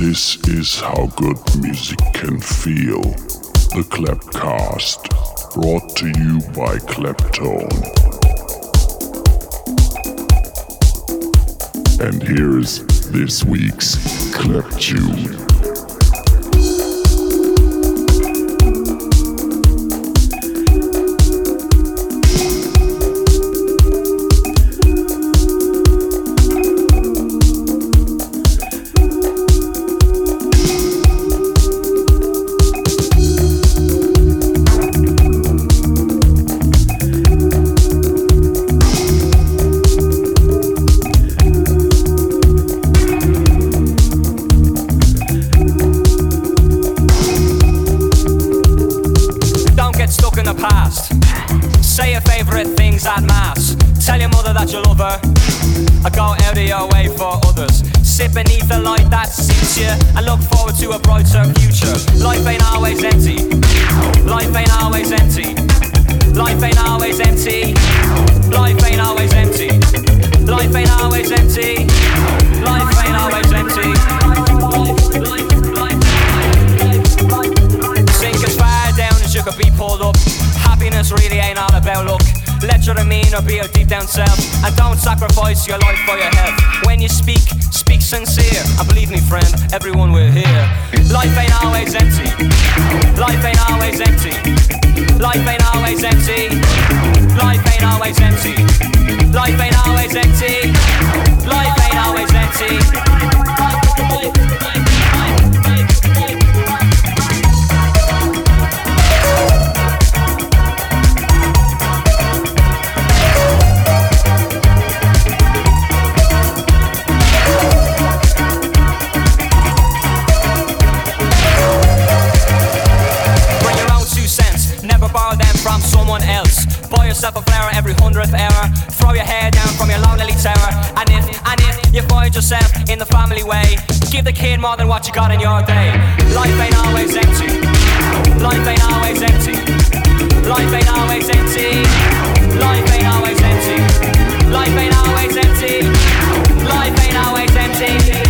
This is how good music can feel. The Clapcast, brought to you by Claptone. And here's this week's Clap Tune. More than what you got in your day. Life ain't always empty. Life ain't always empty. Life ain't always empty. Life ain't always empty. Life ain't always empty. Life ain't always empty.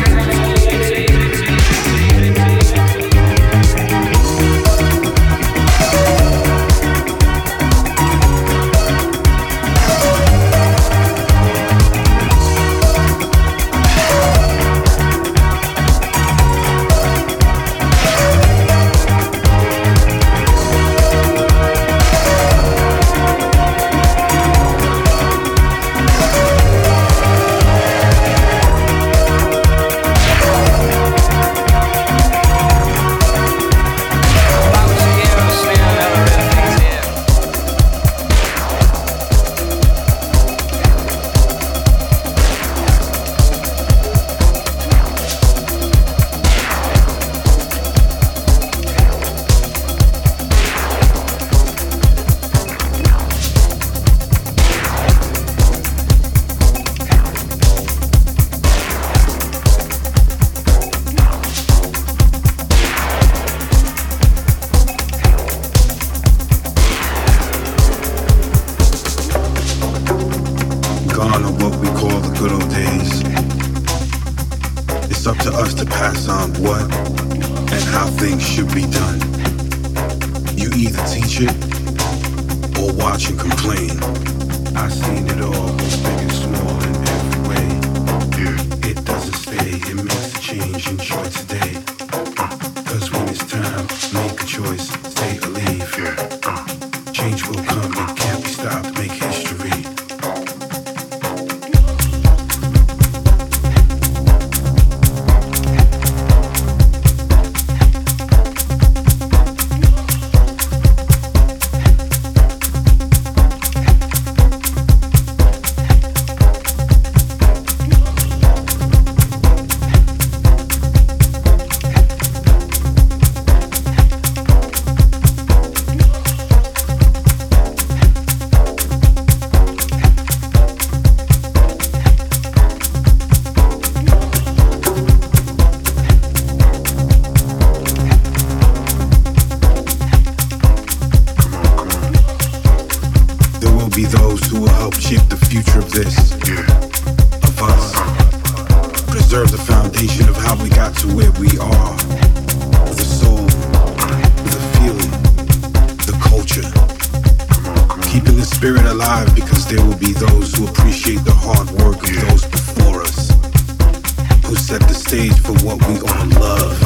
What we love,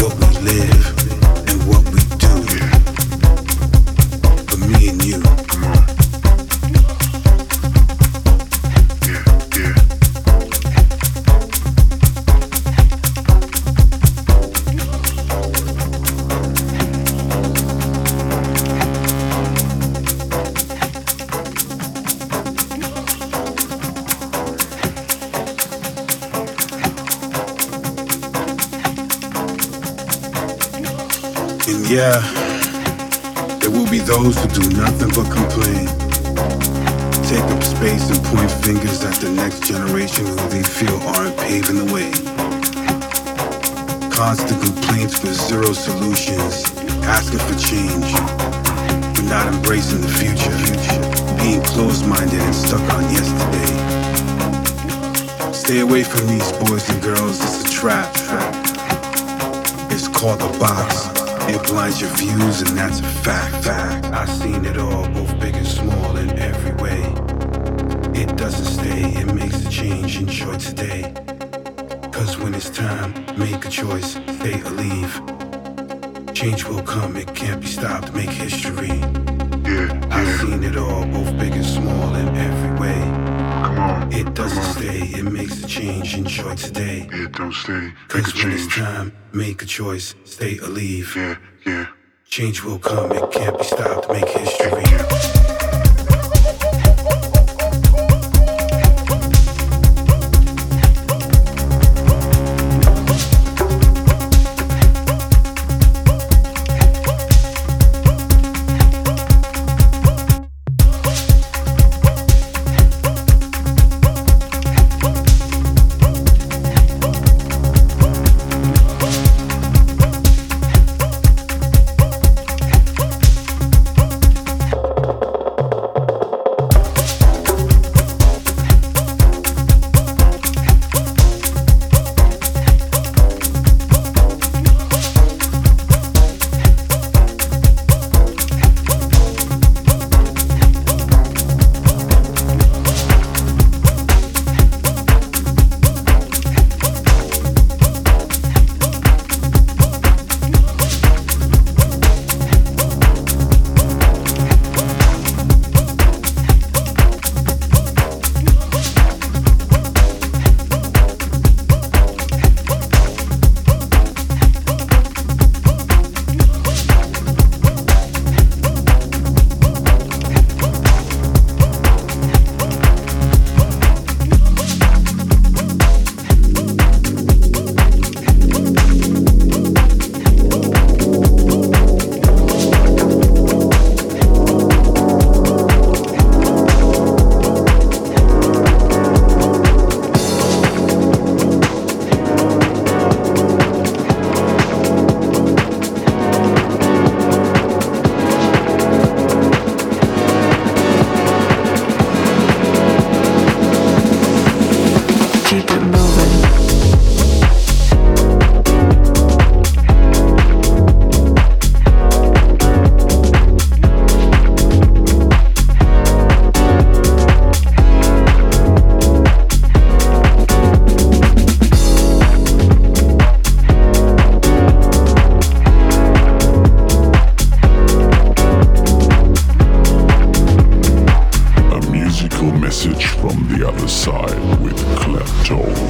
what we live, and what we do. For me and you. Yeah, there will be those who do nothing but complain. Take up space and point fingers at the next generation who they feel aren't paving the way. Constant complaints for zero solutions, asking for change, but not embracing the future. Being closed minded and stuck on yesterday. Stay away from these boys and girls, it's a trap. It's called a box. It blinds your views, and that's a fact. Fact. I've seen it all, both big and small, in every way. It doesn't stay, it makes a change. Enjoy today. Cause when it's time, make a choice, stay or leave. Change will come, it can't be stopped, make history. Yeah, yeah. I've seen it all, both big and small, in every way. On. It doesn't stay, it makes a change. Enjoy today. It don't stay. A Cause when it's time, make a choice, stay or leave. Yeah, yeah. Change will come, it can't be stopped, make history. Other side with Claptone.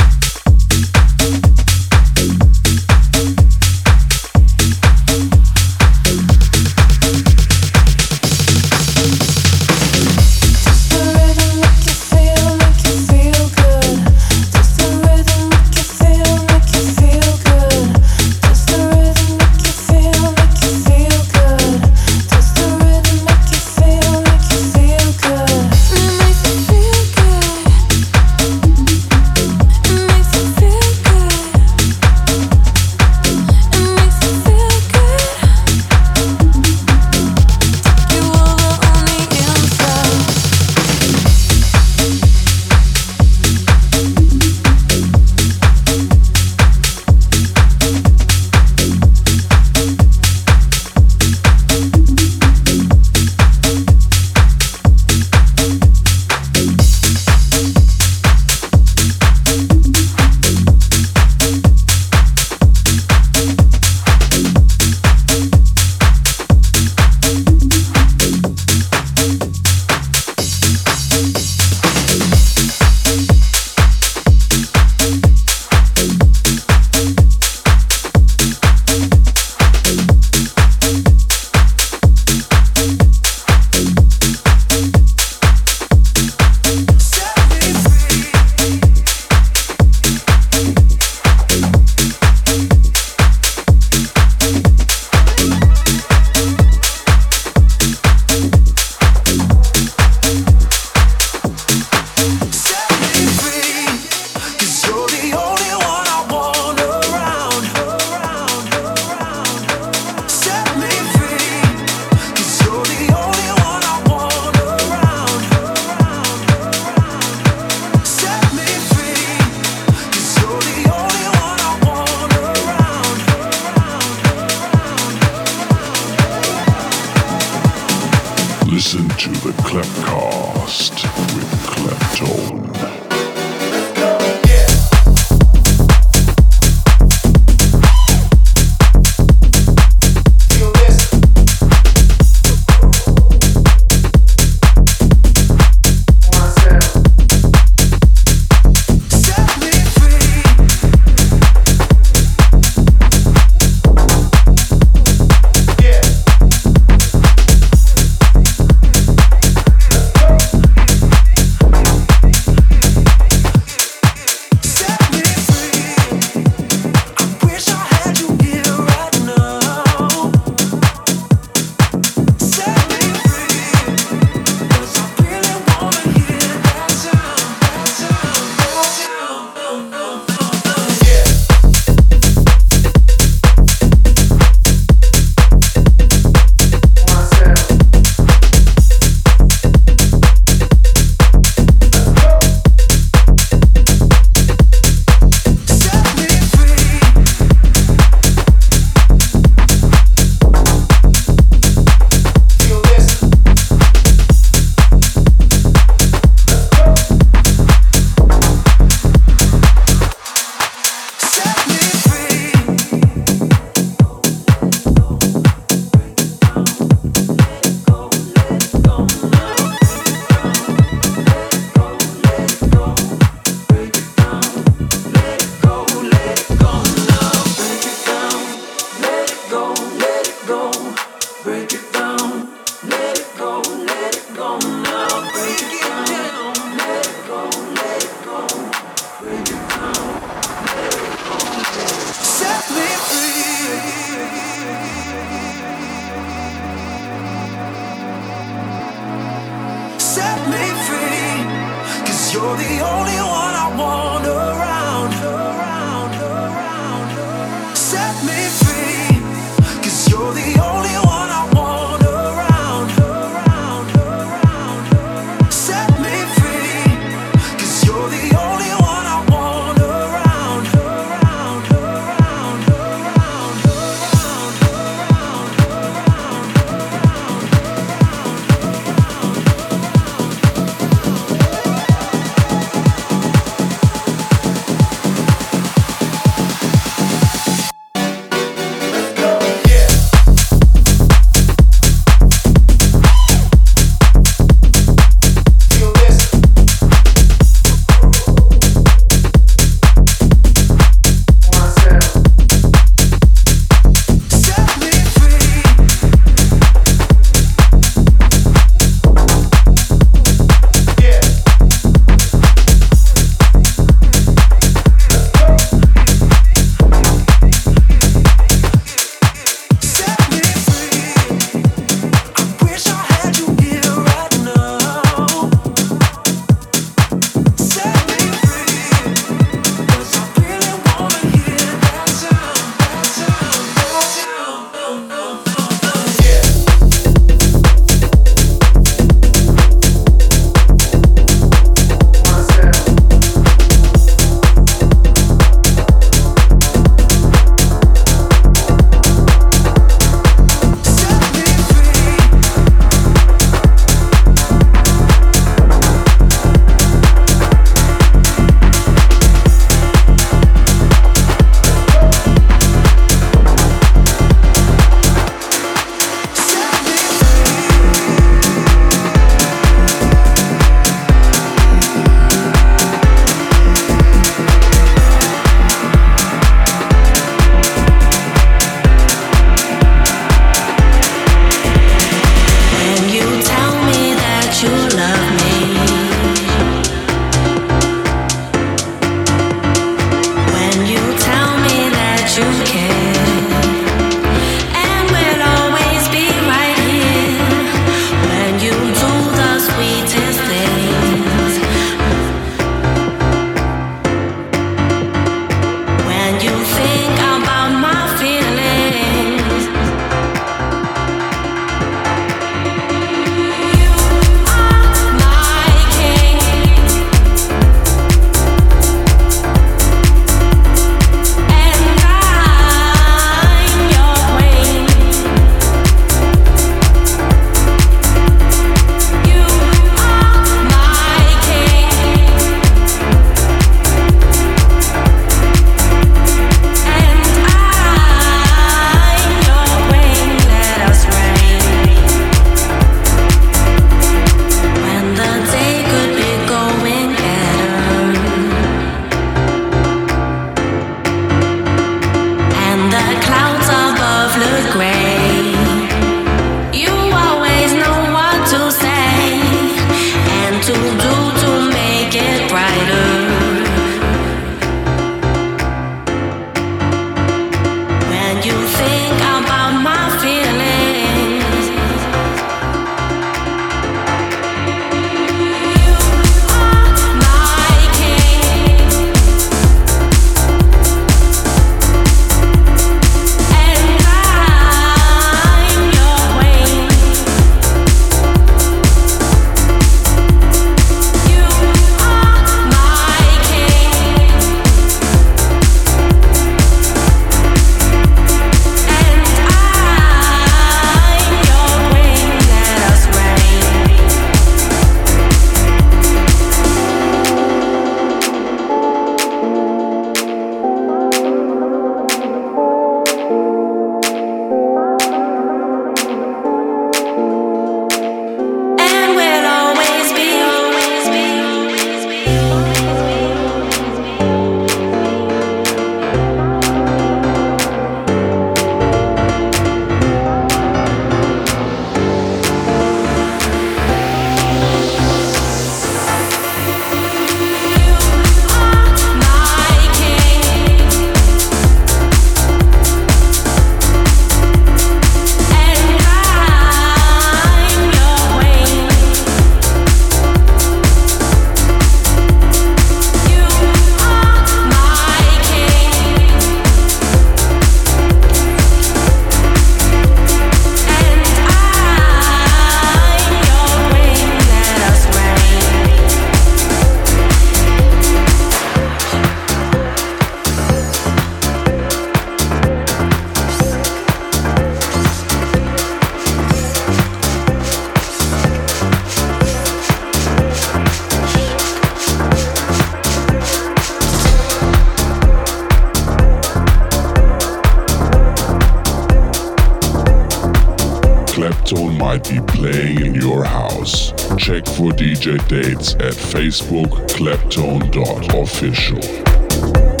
Dates at Facebook claptone.official.